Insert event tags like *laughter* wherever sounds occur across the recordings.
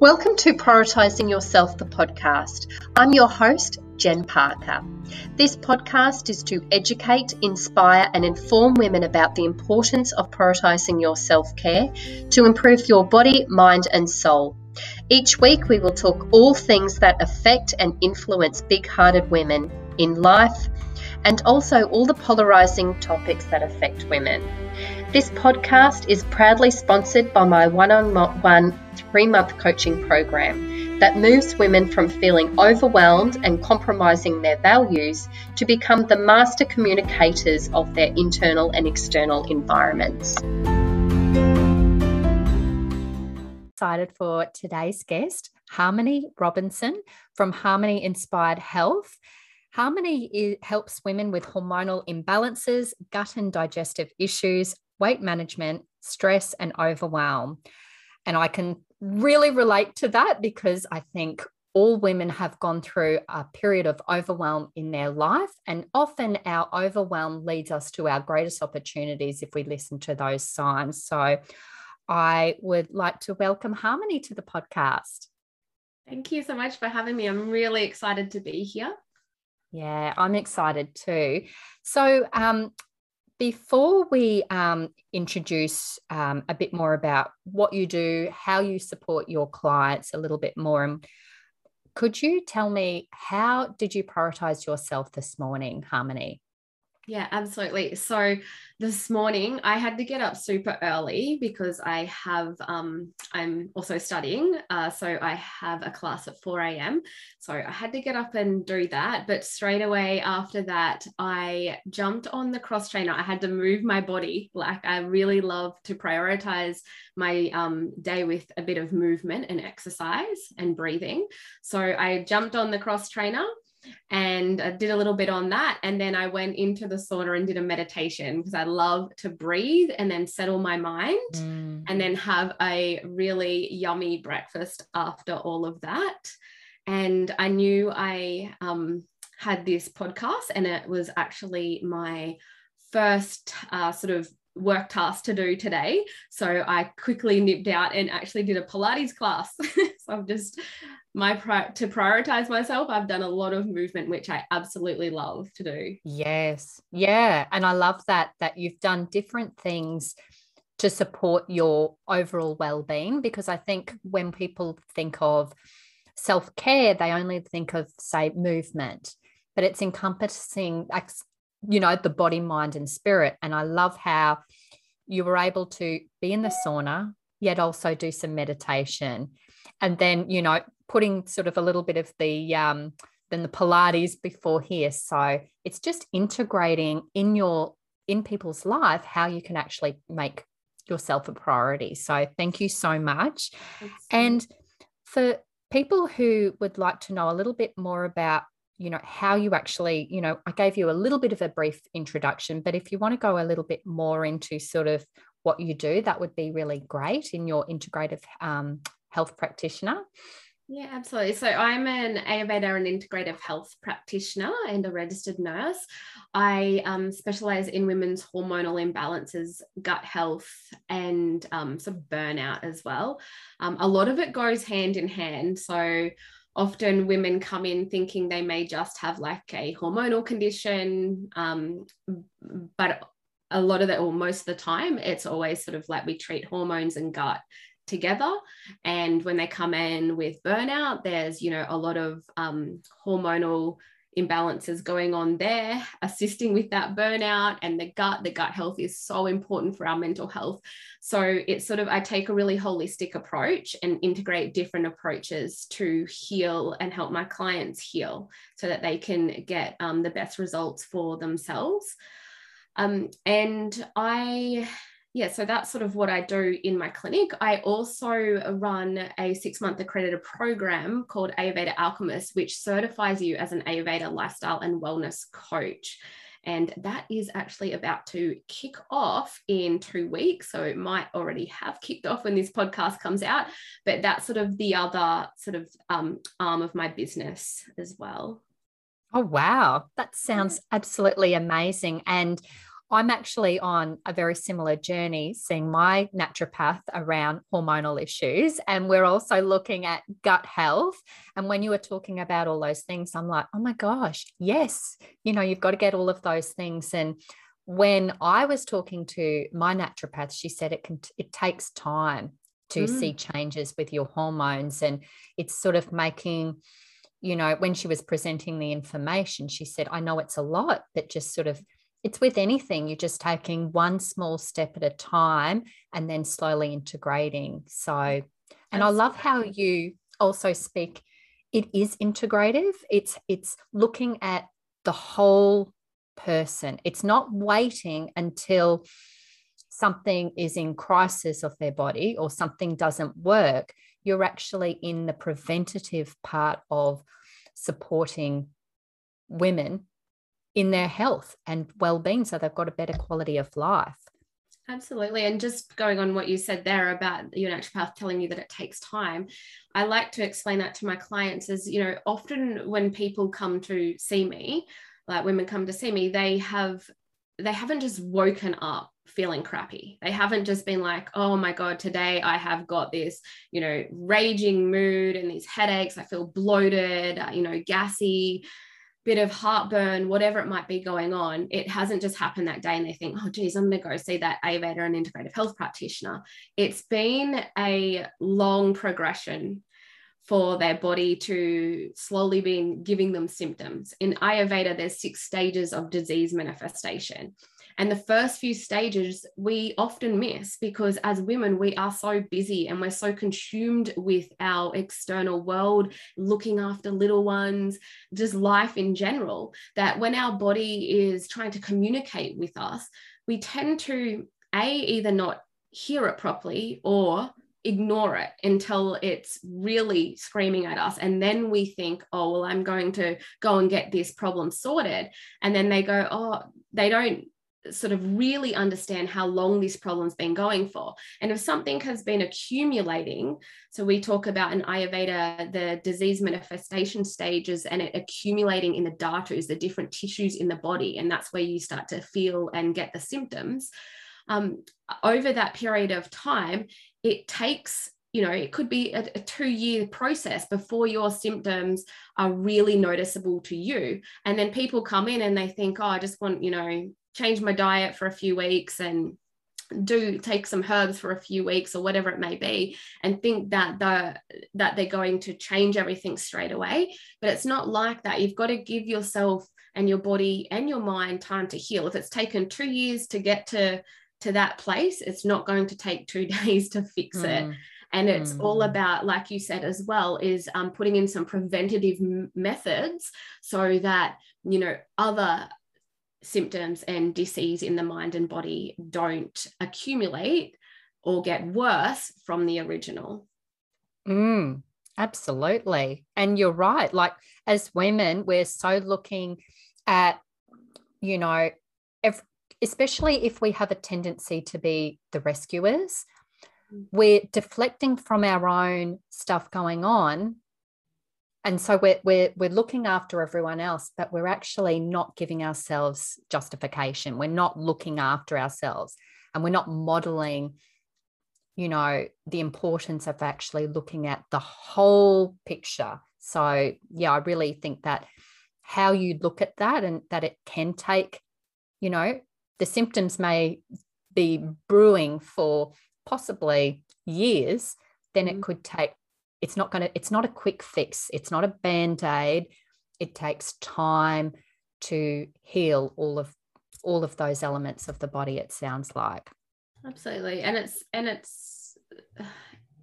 Welcome to Prioritising Yourself, the podcast. I'm your host, Jen Parker. This podcast is to educate, inspire, and inform women about the importance of prioritising your self care to improve your body, mind, and soul. Each week, we will talk all things that affect and influence big hearted women in life and also all the polarising topics that affect women. This podcast is proudly sponsored by my one on one three month coaching program that moves women from feeling overwhelmed and compromising their values to become the master communicators of their internal and external environments. Excited for today's guest, Harmony Robinson from Harmony Inspired Health. Harmony helps women with hormonal imbalances, gut and digestive issues, weight management, stress, and overwhelm. And I can really relate to that because I think all women have gone through a period of overwhelm in their life. And often our overwhelm leads us to our greatest opportunities if we listen to those signs. So I would like to welcome Harmony to the podcast. Thank you so much for having me. I'm really excited to be here. Yeah, I'm excited too. So, um, before we um, introduce um, a bit more about what you do, how you support your clients a little bit more, um, could you tell me how did you prioritize yourself this morning, Harmony? Yeah, absolutely. So this morning I had to get up super early because I have um, I'm also studying. Uh, so I have a class at 4 a.m. So I had to get up and do that. But straight away after that, I jumped on the cross trainer. I had to move my body. Like I really love to prioritize my um, day with a bit of movement and exercise and breathing. So I jumped on the cross trainer and I did a little bit on that. And then I went into the sauna and did a meditation because I love to breathe and then settle my mind mm. and then have a really yummy breakfast after all of that. And I knew I um, had this podcast, and it was actually my first uh, sort of work task to do today. So I quickly nipped out and actually did a Pilates class. *laughs* so I've just my pri- to prioritize myself i've done a lot of movement which i absolutely love to do. Yes. Yeah. And i love that that you've done different things to support your overall well-being because i think when people think of self-care they only think of say movement but it's encompassing you know the body mind and spirit. And i love how you were able to be in the sauna yet also do some meditation. And then you know putting sort of a little bit of the um, then the Pilates before here. So it's just integrating in your in people's life how you can actually make yourself a priority. So thank you so much. And for people who would like to know a little bit more about you know how you actually you know i gave you a little bit of a brief introduction but if you want to go a little bit more into sort of what you do that would be really great in your integrative um, health practitioner yeah, absolutely. So I'm an Ayurveda and integrative health practitioner and a registered nurse. I um, specialize in women's hormonal imbalances, gut health, and um, sort of burnout as well. Um, a lot of it goes hand in hand. So often women come in thinking they may just have like a hormonal condition, um, but a lot of that, or most of the time, it's always sort of like we treat hormones and gut together. And when they come in with burnout there's you know a lot of um, hormonal imbalances going on there assisting with that burnout. And the gut the gut health is so important for our mental health. So it's sort of i take a really holistic approach and integrate different approaches to heal and help my clients heal so that they can get um, the best results for themselves. Um, and i yeah, so that's sort of what I do in my clinic. I also run a six month accredited program called Ayurveda Alchemist, which certifies you as an Ayurveda lifestyle and wellness coach. And that is actually about to kick off in two weeks. So it might already have kicked off when this podcast comes out, but that's sort of the other sort of um, arm of my business as well. Oh, wow. That sounds absolutely amazing. And I'm actually on a very similar journey, seeing my naturopath around hormonal issues. And we're also looking at gut health. And when you were talking about all those things, I'm like, oh my gosh, yes, you know, you've got to get all of those things. And when I was talking to my naturopath, she said it can, it takes time to mm. see changes with your hormones. And it's sort of making, you know, when she was presenting the information, she said, I know it's a lot, but just sort of, it's with anything you're just taking one small step at a time and then slowly integrating. So and That's i love how you also speak it is integrative. It's it's looking at the whole person. It's not waiting until something is in crisis of their body or something doesn't work. You're actually in the preventative part of supporting women in their health and well-being so they've got a better quality of life Absolutely. And just going on what you said there about your naturopath telling you that it takes time, I like to explain that to my clients as, you know, often when people come to see me, like women come to see me, they have they haven't just woken up feeling crappy. They haven't just been like, oh my God, today I have got this, you know, raging mood and these headaches. I feel bloated, uh, you know, gassy bit of heartburn, whatever it might be going on, it hasn't just happened that day and they think, oh, geez, I'm going to go see that Ayurveda and integrative health practitioner. It's been a long progression for their body to slowly be giving them symptoms. In Ayurveda, there's six stages of disease manifestation. And the first few stages we often miss because as women, we are so busy and we're so consumed with our external world, looking after little ones, just life in general, that when our body is trying to communicate with us, we tend to A, either not hear it properly or ignore it until it's really screaming at us. And then we think, oh, well, I'm going to go and get this problem sorted. And then they go, oh, they don't sort of really understand how long this problem's been going for. And if something has been accumulating, so we talk about in Ayurveda the disease manifestation stages and it accumulating in the dhatus, the different tissues in the body, and that's where you start to feel and get the symptoms. Um, over that period of time, it takes you know it could be a, a, two year process before your symptoms are really noticeable to you and then people come in and they think oh i just want you know change my diet for a few weeks and do take some herbs for a few weeks or whatever it may be and think that the that they're going to change everything straight away but it's not like that you've got to give yourself and your body and your mind time to heal if it's taken 2 years to get to to that place it's not going to take 2 *laughs* days to fix mm. it and it's mm. all about like you said as well is um, putting in some preventative m- methods so that you know other symptoms and disease in the mind and body don't accumulate or get worse from the original. Mm, absolutely. And you're right. Like, as women, we're so looking at, you know, if, especially if we have a tendency to be the rescuers, mm. we're deflecting from our own stuff going on and so we're, we're we're looking after everyone else but we're actually not giving ourselves justification. We're not looking after ourselves. And we're not modeling you know the importance of actually looking at the whole picture. So yeah i really think that how you look at that and that it can take you know the symptoms may be brewing for possibly years then it mm. could take it's not going to it's not a quick fix. It's not a band-aid. It takes time to heal all of all of those elements of the body it sounds like. Absolutely. And it's and it's *sighs*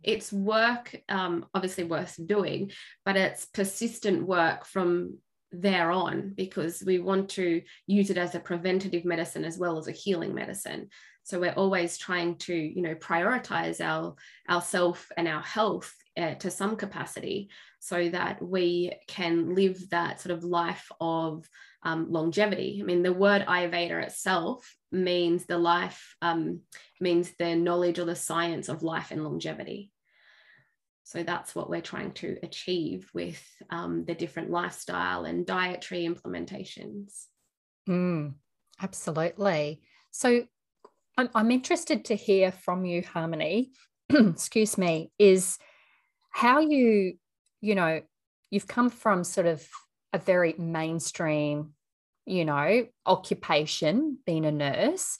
it's work um, obviously worth doing but it's persistent work from there on because we want to use it as a preventative medicine as well as a healing medicine. So we're always trying to you know prioritize our our self and our health uh, to some capacity so that we can live that sort of life of um, longevity. I mean, the word Ayurveda itself means the life, um, means the knowledge or the science of life and longevity. So that's what we're trying to achieve with um, the different lifestyle and dietary implementations. Mm, absolutely. So I'm, I'm interested to hear from you, Harmony, *clears throat* excuse me, is how you, you know, you've come from sort of a very mainstream, you know, occupation, being a nurse.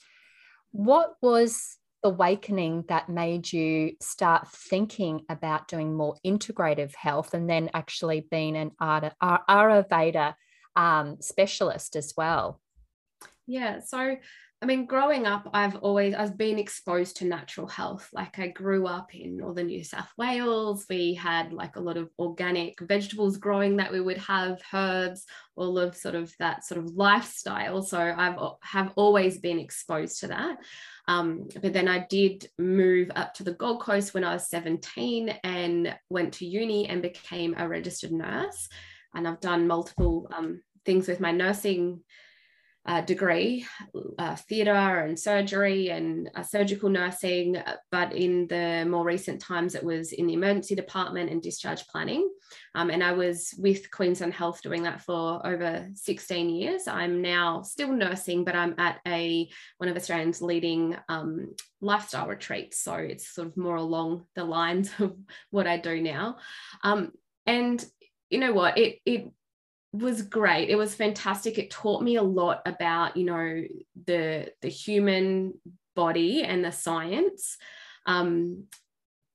What was the awakening that made you start thinking about doing more integrative health and then actually being an Ayurveda um, specialist as well? Yeah, so I mean, growing up, I've always I've been exposed to natural health. Like I grew up in northern New South Wales. We had like a lot of organic vegetables growing that we would have, herbs, all of sort of that sort of lifestyle. So I've have always been exposed to that. Um, but then I did move up to the Gold Coast when I was 17 and went to uni and became a registered nurse. And I've done multiple um, things with my nursing uh, degree, uh, theatre and surgery and uh, surgical nursing. But in the more recent times, it was in the emergency department and discharge planning. Um, and I was with Queensland Health doing that for over 16 years. I'm now still nursing, but I'm at a one of Australia's leading um, lifestyle retreats. So it's sort of more along the lines *laughs* of what I do now. Um, and you know what? It it was great. It was fantastic. It taught me a lot about, you know, the the human body and the science. Um,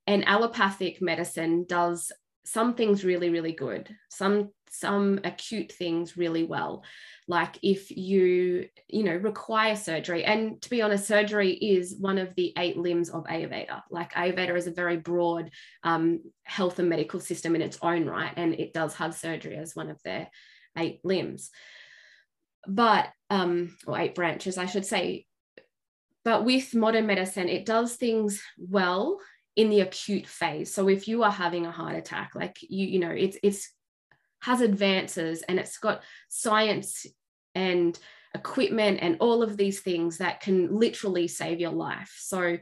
and allopathic medicine does some things really, really good. Some some acute things really well. Like if you, you know, require surgery. And to be honest, surgery is one of the eight limbs of Ayurveda. Like Ayurveda is a very broad um, health and medical system in its own right, and it does have surgery as one of their eight limbs. But, um, or eight branches, I should say. But with modern medicine, it does things well in the acute phase. So if you are having a heart attack, like you, you know, it's it's has advances and it's got science and equipment and all of these things that can literally save your life. So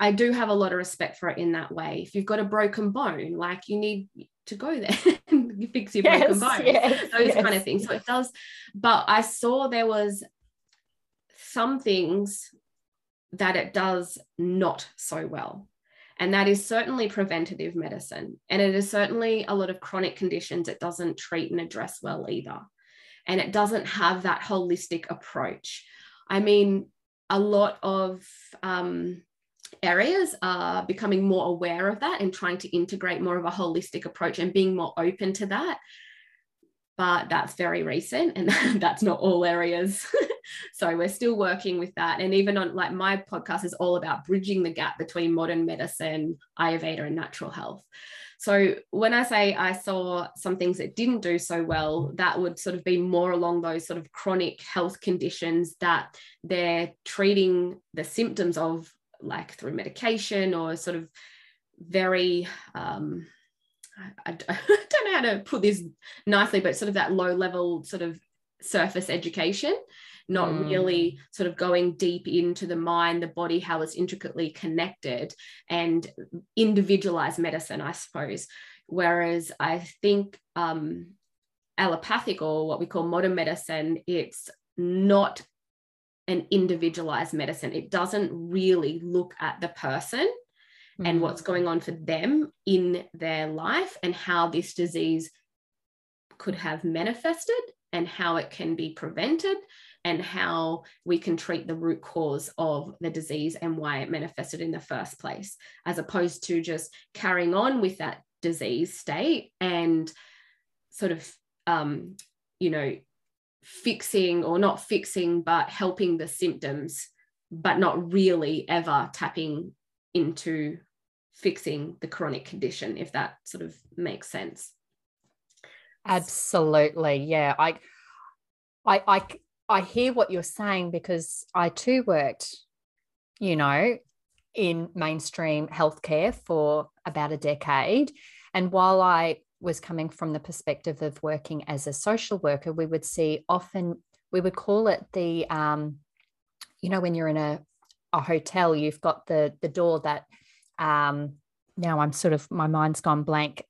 I do have a lot of respect for it in that way. If you've got a broken bone, like you need to go there *laughs* and fix your yes, broken bone, yes, those yes. kind of things. So it does. But I saw there was some things that it does not so well. And that is certainly preventative medicine. And it is certainly a lot of chronic conditions it doesn't treat and address well either. And it doesn't have that holistic approach. I mean, a lot of um, areas are becoming more aware of that and trying to integrate more of a holistic approach and being more open to that. But that's very recent and *laughs* that's not all areas. *laughs* so we're still working with that. And even on like my podcast is all about bridging the gap between modern medicine, Ayurveda, and natural health. So when I say I saw some things that didn't do so well, that would sort of be more along those sort of chronic health conditions that they're treating the symptoms of like through medication or sort of very um, I, *laughs* I, don't know how to put this nicely, but sort of that low level sort of surface education, not mm. really sort of going deep into the mind, the body, how it's intricately connected, and individualized medicine, I suppose. Whereas I think um, allopathic or what we call modern medicine, it's not an individualized medicine. It doesn't really look at the person mm-hmm. and what's going on for them in their life and how this disease could have manifested and how it can be prevented and how we can treat the root cause of the disease and why it manifested in the first place, as opposed to just carrying on with that disease state and sort of, um, you know, fixing or not fixing, but helping the symptoms, but not really ever tapping into fixing the chronic condition, if that sort of makes sense. Absolutely. Yeah. I, I, I, I hear what you're saying because I too worked, you know, in mainstream healthcare for about a decade. And while I was coming from the perspective of working as a social worker, we would see often, we would call it the, um, you know, when you're in a, a hotel, you've got the, the door that, um, now I'm sort of, my mind's gone blank.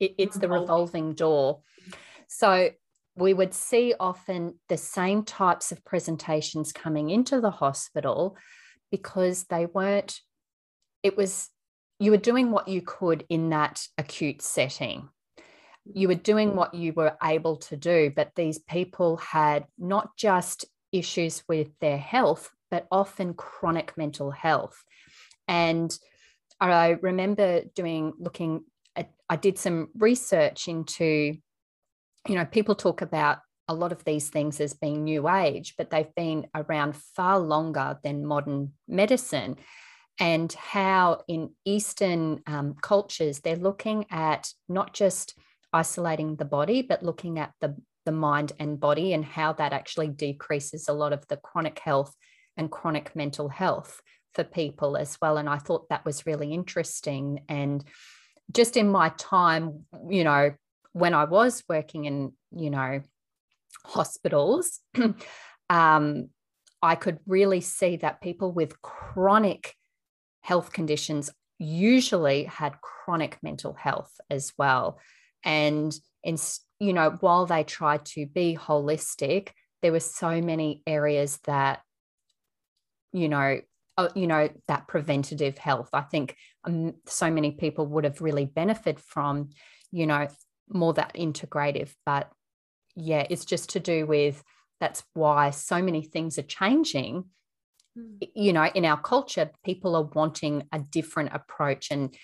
It, it's the revolving door. So we would see often the same types of presentations coming into the hospital because they weren't, it was, you were doing what you could in that acute setting. You were doing what you were able to do, but these people had not just issues with their health, but often chronic mental health. And I remember doing, looking at, I did some research into you know, people talk about a lot of these things as being new age, but they've been around far longer than modern medicine. And how in Eastern um, cultures, they're looking at not just isolating the body, but looking at the, the mind and body and how that actually decreases a lot of the chronic health and chronic mental health for people as well. And I thought that was really interesting. And just in my time, you know, when I was working in, you know, hospitals, *clears throat* um, I could really see that people with chronic health conditions usually had chronic mental health as well. And in, you know, while they tried to be holistic, there were so many areas that, you know, you know that preventative health. I think um, so many people would have really benefited from, you know, more that integrative. But yeah, it's just to do with that's why so many things are changing. Mm. You know, in our culture, people are wanting a different approach. And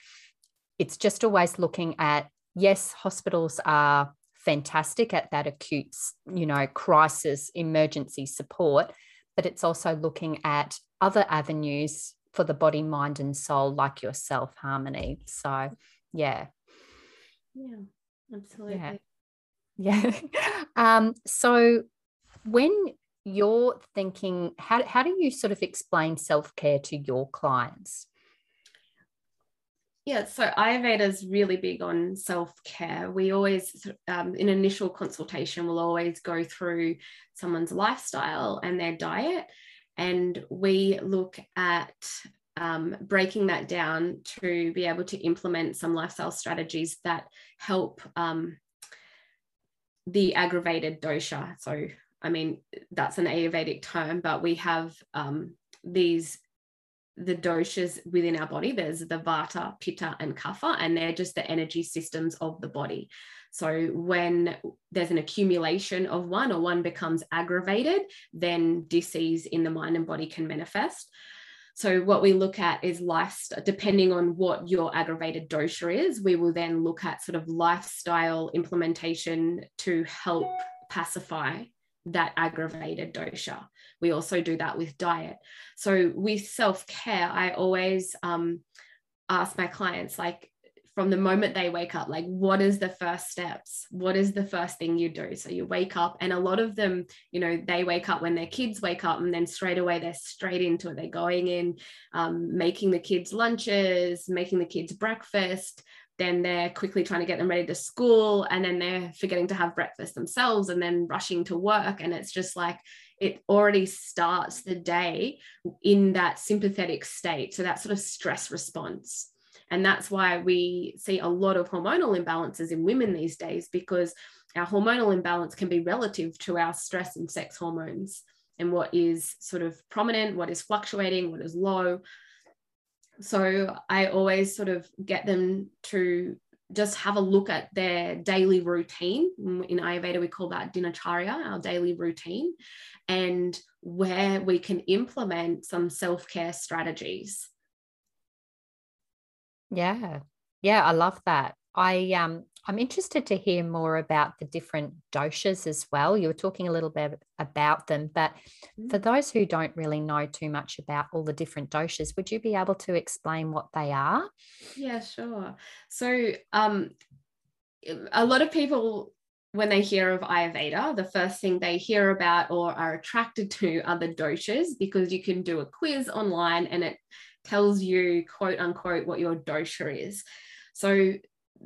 it's just always looking at, yes, hospitals are fantastic at that acute, you know, crisis emergency support, but it's also looking at other avenues for the body, mind, and soul, like your self harmony. So, yeah. Yeah. Absolutely. Yeah. Yeah. *laughs* um, so when you're thinking, how, how do you sort of explain self care to your clients? Yeah, so Ayurveda is really big on self care. We always, um, in initial consultation, will always go through someone's lifestyle and their diet. And we look at um, breaking that down to be able to implement some lifestyle strategies that help um, the aggravated dosha. So, I mean, that's an Ayurvedic term, but we have um, these the doshas within our body. There's the vata, pitta, and kapha, and they're just the energy systems of the body. So when there's an accumulation of one or one becomes aggravated, then disease in the mind and body can manifest. So what we look at is lifestyle, depending on what your aggravated dosha is, we will then look at sort of lifestyle implementation to help pacify that aggravated dosha. We also do that with diet. So with self-care, I always um, ask my clients like, from the moment they wake up like what is the first steps what is the first thing you do so you wake up and a lot of them you know they wake up when their kids wake up and then straight away they're straight into it they're going in um, making the kids lunches making the kids breakfast then they're quickly trying to get them ready to school and then they're forgetting to have breakfast themselves and then rushing to work. And it's just like it already starts the day in that sympathetic state. So that sort of stress response. And that's why we see a lot of hormonal imbalances in women these days because our hormonal imbalance can be relative to our stress and sex hormones and what is sort of prominent, what is fluctuating, what is low. So I always sort of get them to just have a look at their daily routine. In Ayurveda, we call that dinacharya, our daily routine, and where we can implement some self care strategies. Yeah. Yeah, I love that. I um I'm interested to hear more about the different doshas as well. You were talking a little bit about them, but for mm. those who don't really know too much about all the different doshas, would you be able to explain what they are? Yeah, sure. So um a lot of people when they hear of Ayurveda, the first thing they hear about or are attracted to are the doshas because you can do a quiz online and it tells you, quote unquote, what your dosha is. So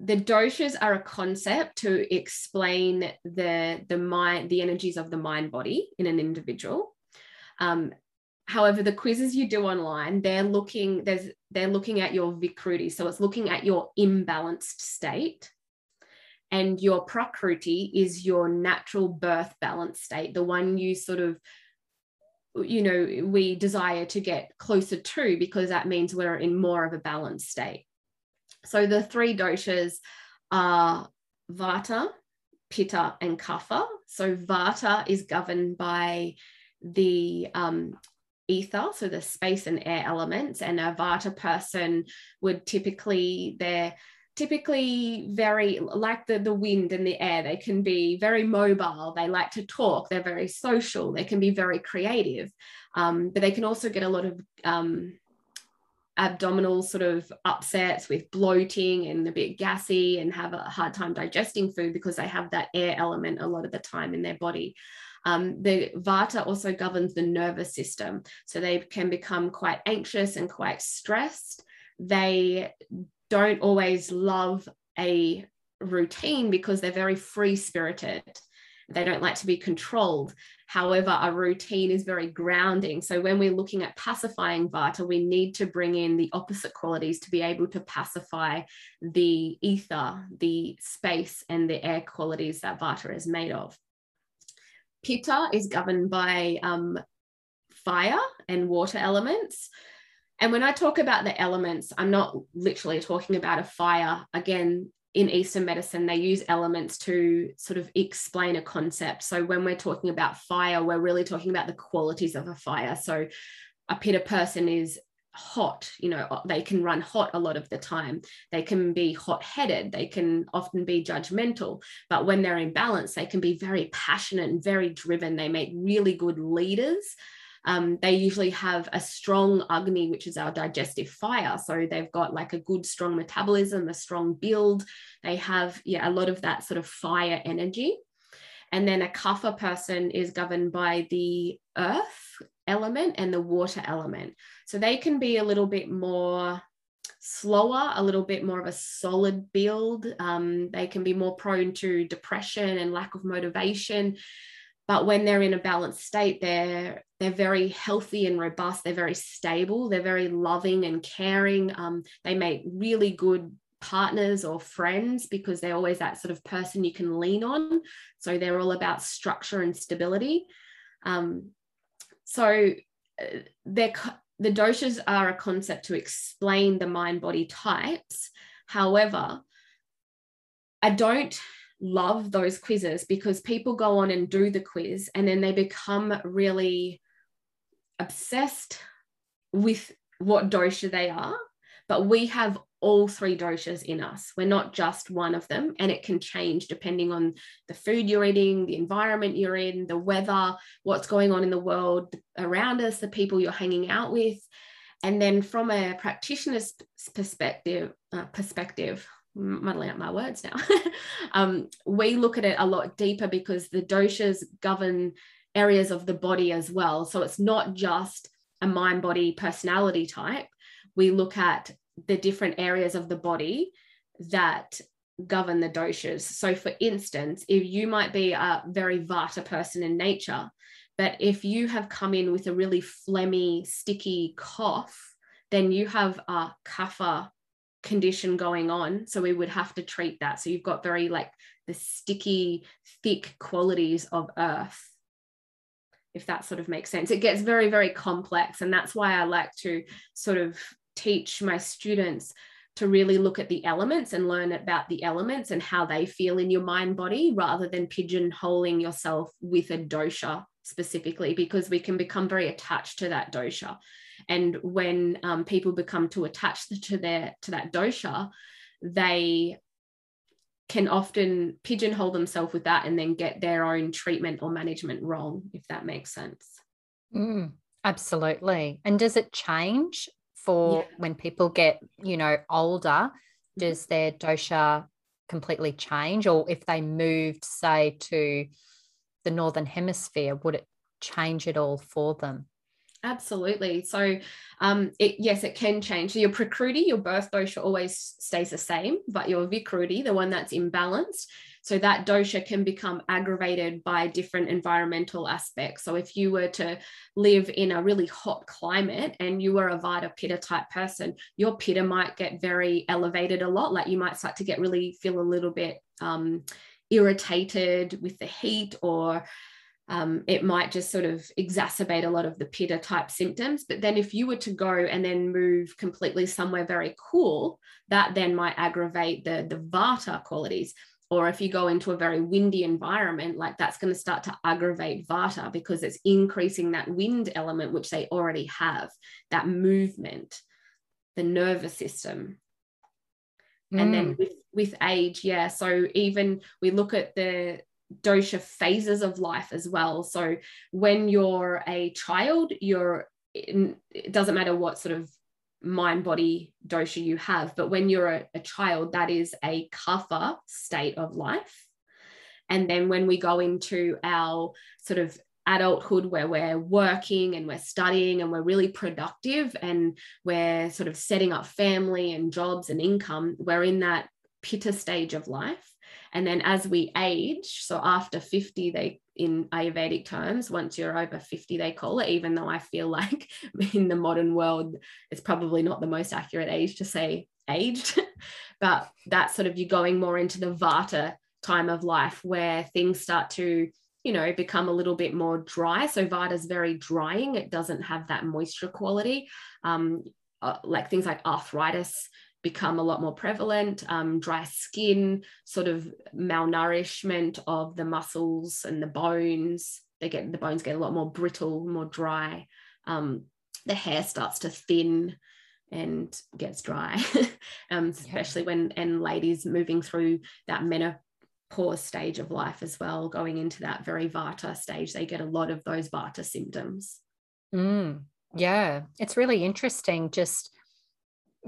the doshas are a concept to explain the the mind the energies of the mind body in an individual. Um, however the quizzes you do online they're looking there's they're looking at your vikruti. So it's looking at your imbalanced state. And your prakruti is your natural birth balance state the one you sort of you know we desire to get closer to because that means we're in more of a balanced state so the three doshas are vata pitta and kapha so vata is governed by the um, ether, so the space and air elements. And a Vata person would typically, they're typically very like the, the wind and the air. They can be very mobile. They like to talk. They're very social. They can be very creative. Um, but they can also get a lot of um, abdominal sort of upsets with bloating and a bit gassy and have a hard time digesting food because they have that air element a lot of the time in their body. Um, the vata also governs the nervous system. So they can become quite anxious and quite stressed. They don't always love a routine because they're very free spirited. They don't like to be controlled. However, a routine is very grounding. So when we're looking at pacifying Vata, we need to bring in the opposite qualities to be able to pacify the ether, the space, and the air qualities that Vata is made of. Pitta is governed by um, fire and water elements. And when I talk about the elements, I'm not literally talking about a fire. Again, in Eastern medicine, they use elements to sort of explain a concept. So when we're talking about fire, we're really talking about the qualities of a fire. So a Pitta person is hot you know they can run hot a lot of the time they can be hot headed they can often be judgmental but when they're in balance they can be very passionate and very driven they make really good leaders um, they usually have a strong agni which is our digestive fire so they've got like a good strong metabolism a strong build they have yeah a lot of that sort of fire energy and then a kapha person is governed by the earth element and the water element. So they can be a little bit more slower, a little bit more of a solid build. Um, they can be more prone to depression and lack of motivation. But when they're in a balanced state, they're they're very healthy and robust. They're very stable. They're very loving and caring. Um, they make really good partners or friends because they're always that sort of person you can lean on. So they're all about structure and stability. Um, so uh, they're, the doshas are a concept to explain the mind body types. However, I don't love those quizzes because people go on and do the quiz and then they become really obsessed with what dosha they are. But we have all three doshas in us. We're not just one of them, and it can change depending on the food you're eating, the environment you're in, the weather, what's going on in the world around us, the people you're hanging out with. And then from a practitioner's perspective, uh, perspective, muddling up my words now, *laughs* um, we look at it a lot deeper because the doshas govern areas of the body as well. So it's not just a mind body personality type. We look at the different areas of the body that govern the doshas. So, for instance, if you might be a very vata person in nature, but if you have come in with a really phlegmy, sticky cough, then you have a kapha condition going on. So, we would have to treat that. So, you've got very like the sticky, thick qualities of earth. If that sort of makes sense, it gets very, very complex. And that's why I like to sort of teach my students to really look at the elements and learn about the elements and how they feel in your mind body rather than pigeonholing yourself with a dosha specifically because we can become very attached to that dosha and when um, people become too attached *laughs* to their to that dosha they can often pigeonhole themselves with that and then get their own treatment or management wrong if that makes sense mm, absolutely and does it change for yeah. when people get, you know, older, mm-hmm. does their dosha completely change? Or if they moved, say, to the Northern Hemisphere, would it change it all for them? Absolutely. So, um, it, yes, it can change. So your prakruti, your birth dosha always stays the same, but your vikruti, the one that's imbalanced, So that dosha can become aggravated by different environmental aspects. So if you were to live in a really hot climate and you were a Vata Pitta type person, your Pitta might get very elevated a lot. Like you might start to get really feel a little bit um, irritated with the heat or um, it might just sort of exacerbate a lot of the pitta type symptoms. But then if you were to go and then move completely somewhere very cool, that then might aggravate the, the vata qualities. Or if you go into a very windy environment, like that's going to start to aggravate vata because it's increasing that wind element, which they already have, that movement, the nervous system. Mm. And then mm. with, with age, yeah. So even we look at the dosha phases of life as well. So when you're a child, you're in, it doesn't matter what sort of mind body dosha you have, but when you're a, a child, that is a kapha state of life. And then when we go into our sort of adulthood where we're working and we're studying and we're really productive and we're sort of setting up family and jobs and income, we're in that pitta stage of life. And then as we age, so after 50, they in Ayurvedic terms, once you're over 50, they call it, even though I feel *laughs* like in the modern world, it's probably not the most accurate age to say aged. *laughs* but that's sort of you're going more into the Vata time of life where things start to you know become a little bit more dry. So vata is very drying. It doesn't have that moisture quality. Um, uh, like things like arthritis become a lot more prevalent um, dry skin sort of malnourishment of the muscles and the bones. They get the bones get a lot more brittle more dry. Um, the hair starts to thin and gets dry. *laughs* Um, especially yeah. when and ladies moving through that menopause stage of life as well going into that very vata stage they get a lot of those vata symptoms. Mm, yeah. It's really interesting just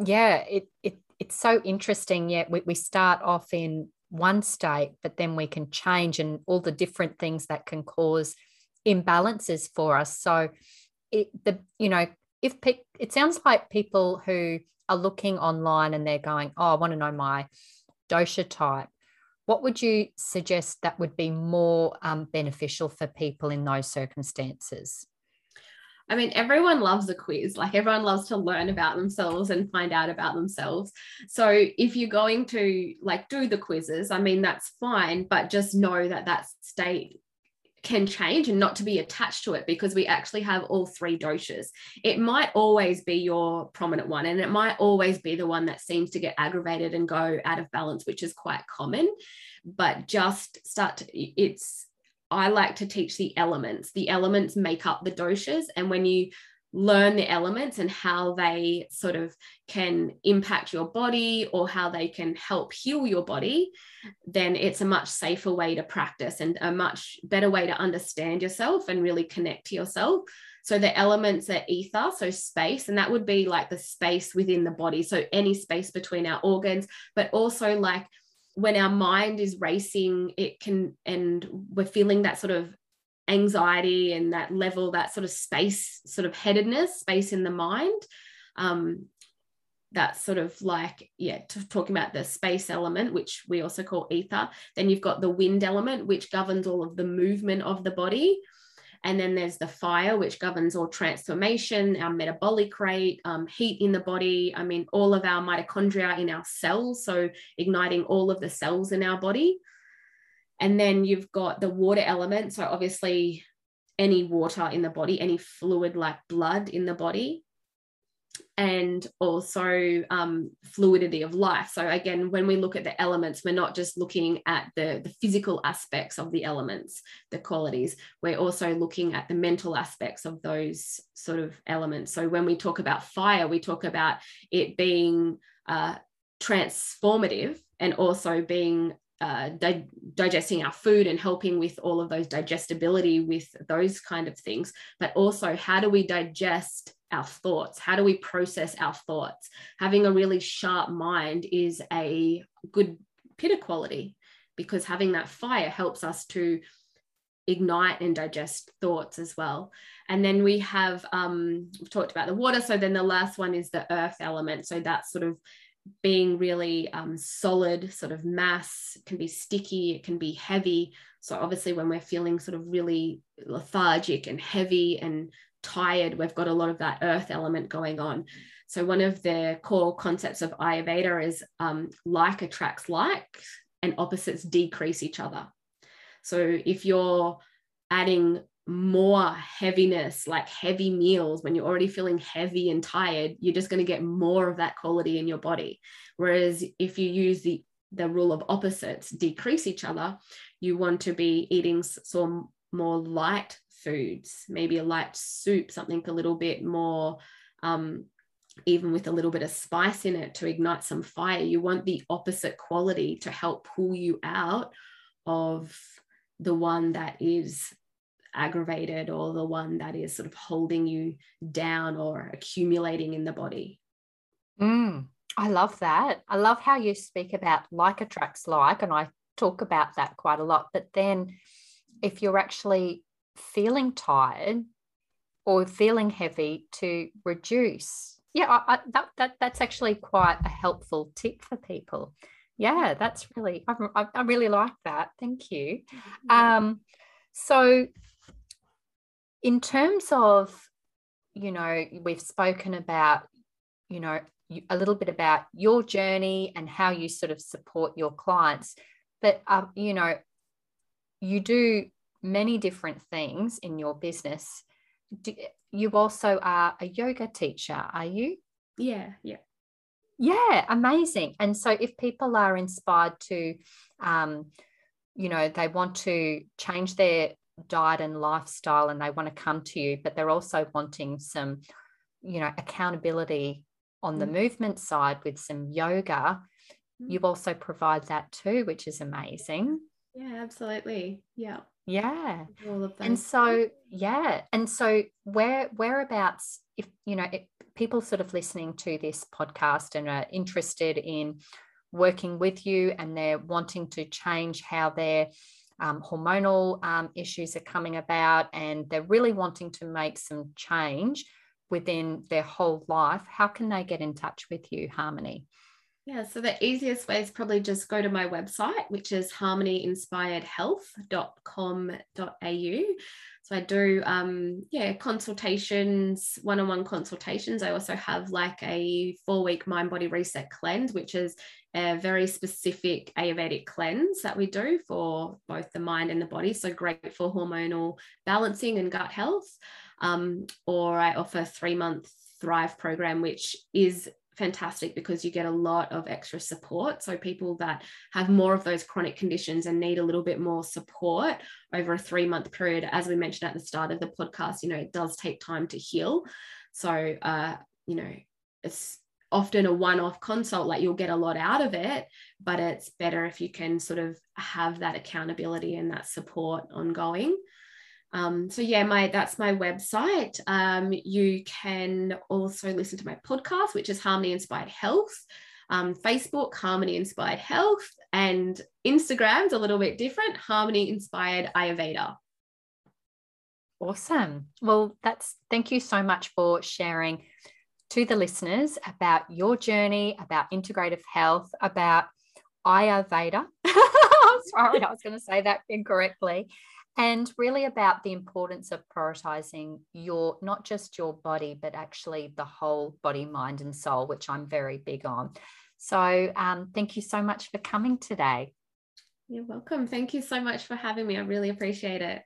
yeah it, it it's so interesting. Yeah we, we start off in one state but then we can change and all the different things that can cause imbalances for us. So it the you know if pe- it sounds like people who are looking online and they're going oh i want to know my dosha type what would you suggest that would be more um, beneficial for people in those circumstances I mean, everyone loves a quiz. Like everyone loves to learn about themselves and find out about themselves. So if you're going to like do the quizzes, I mean, that's fine, but just know that that state can change and not to be attached to it because we actually have all three doshas. It might always be your prominent one and it might always be the one that seems to get aggravated and go out of balance, which is quite common. But just start to, it's I like to teach the elements. The elements make up the doshas. And when you learn the elements and how they sort of can impact your body or how they can help heal your body, then it's a much safer way to practice and a much better way to understand yourself and really connect to yourself. So the elements are ether, so space, and that would be like the space within the body. So any space between our organs, but also like when our mind is racing, it can, and we're feeling that sort of anxiety and that level, that sort of space, sort of headedness, space in the mind. Um, that's sort of like, yeah, talking about the space element, which we also call ether. Then you've got the wind element, which governs all of the movement of the body. And then there's the fire, which governs all transformation, our metabolic rate, um, heat in the body. I mean, all of our mitochondria in our cells. So igniting all of the cells in our body. And then you've got the water element. So obviously, any water in the body, any fluid like blood in the body and also um, fluidity of life. So again, when we look at the elements, we're not just looking at the, the physical aspects of the elements, the qualities. We're also looking at the mental aspects of those sort of elements. So when we talk about fire, we talk about it being uh, transformative and also being uh, di- digesting our food and helping with all of those digestibility with those kind of things. But also how do we digest our thoughts? How do we process our thoughts? Having a really sharp mind is a good pitta quality because having that fire helps us to ignite and digest thoughts as well. And then we have um we've talked about the water. So then the last one is the earth element. So that's sort of being really um, solid, sort of mass, can be sticky, it can be heavy. So, obviously, when we're feeling sort of really lethargic and heavy and tired, we've got a lot of that earth element going on. So, one of the core concepts of Ayurveda is um, like attracts like, and opposites decrease each other. So, if you're adding more heaviness, like heavy meals, when you're already feeling heavy and tired, you're just going to get more of that quality in your body. Whereas if you use the the rule of opposites, decrease each other, you want to be eating some more light foods, maybe a light soup, something a little bit more, um, even with a little bit of spice in it to ignite some fire. You want the opposite quality to help pull you out of the one that is aggravated or the one that is sort of holding you down or accumulating in the body. Mm, I love that. I love how you speak about like attracts like, and I talk about that quite a lot. But then if you're actually feeling tired or feeling heavy, to reduce. Yeah, I, I, that, that, that's actually quite a helpful tip for people. Yeah, that's really, I, I really like that. Thank you. Um, so in terms of you know we've spoken about you know a little bit about your journey and how you sort of support your clients but um, you know you do many different things in your business. Do, you also are a yoga teacher are you? Yeah yeah. Yeah amazing. And so if people are inspired to um, you know they want to change their diet and lifestyle and they want to come to you, but they're also wanting some, you know, accountability on the mm. movement side with some yoga. Mm. You also provide that too, which is amazing. Yeah, absolutely. Yeah. Yeah. All of them. And so, yeah. And so where whereabouts if you know, if people sort of listening to this podcast and are interested in working with you and they're wanting to change how they're um, hormonal um, issues are coming about and they're really wanting to make some change within their whole life, how can they get in touch with you, Harmony? Yeah, so the easiest way is probably just go to my website, which is harmonyinspiredhealth.com.au. So I do, um, yeah, consultations, one-on-one consultations. I also have like a four-week mind body reset cleanse, which is a very specific Ayurvedic cleanse that we do for both the mind and the body. So great for hormonal balancing and gut health. Um, or I offer three-month Thrive program, which is fantastic because you get a lot of extra support. So, people that have more of those chronic conditions and need a little bit more support over a three month period, as we mentioned at the start of the podcast, you know, it does take time to heal. So, uh, you know, it's often a one off consult, like you'll get a lot out of it, but it's better if you can sort of have that accountability and that support ongoing. Um, so yeah, my that's my website. Um, you can also listen to my podcast, which is Harmony Inspired Health. Um, Facebook, Harmony Inspired Health, and Instagram's a little bit different, Harmony Inspired Ayurveda. Awesome. Well, that's thank you so much for sharing to the listeners about your journey, about integrative health, about Ayurveda. *laughs* Sorry, I was going to say that incorrectly and really about the importance of prioritizing your not just your body but actually the whole body mind and soul which i'm very big on. So um, thank you so much for coming today. You're welcome. Thank you so much for having me. I really appreciate it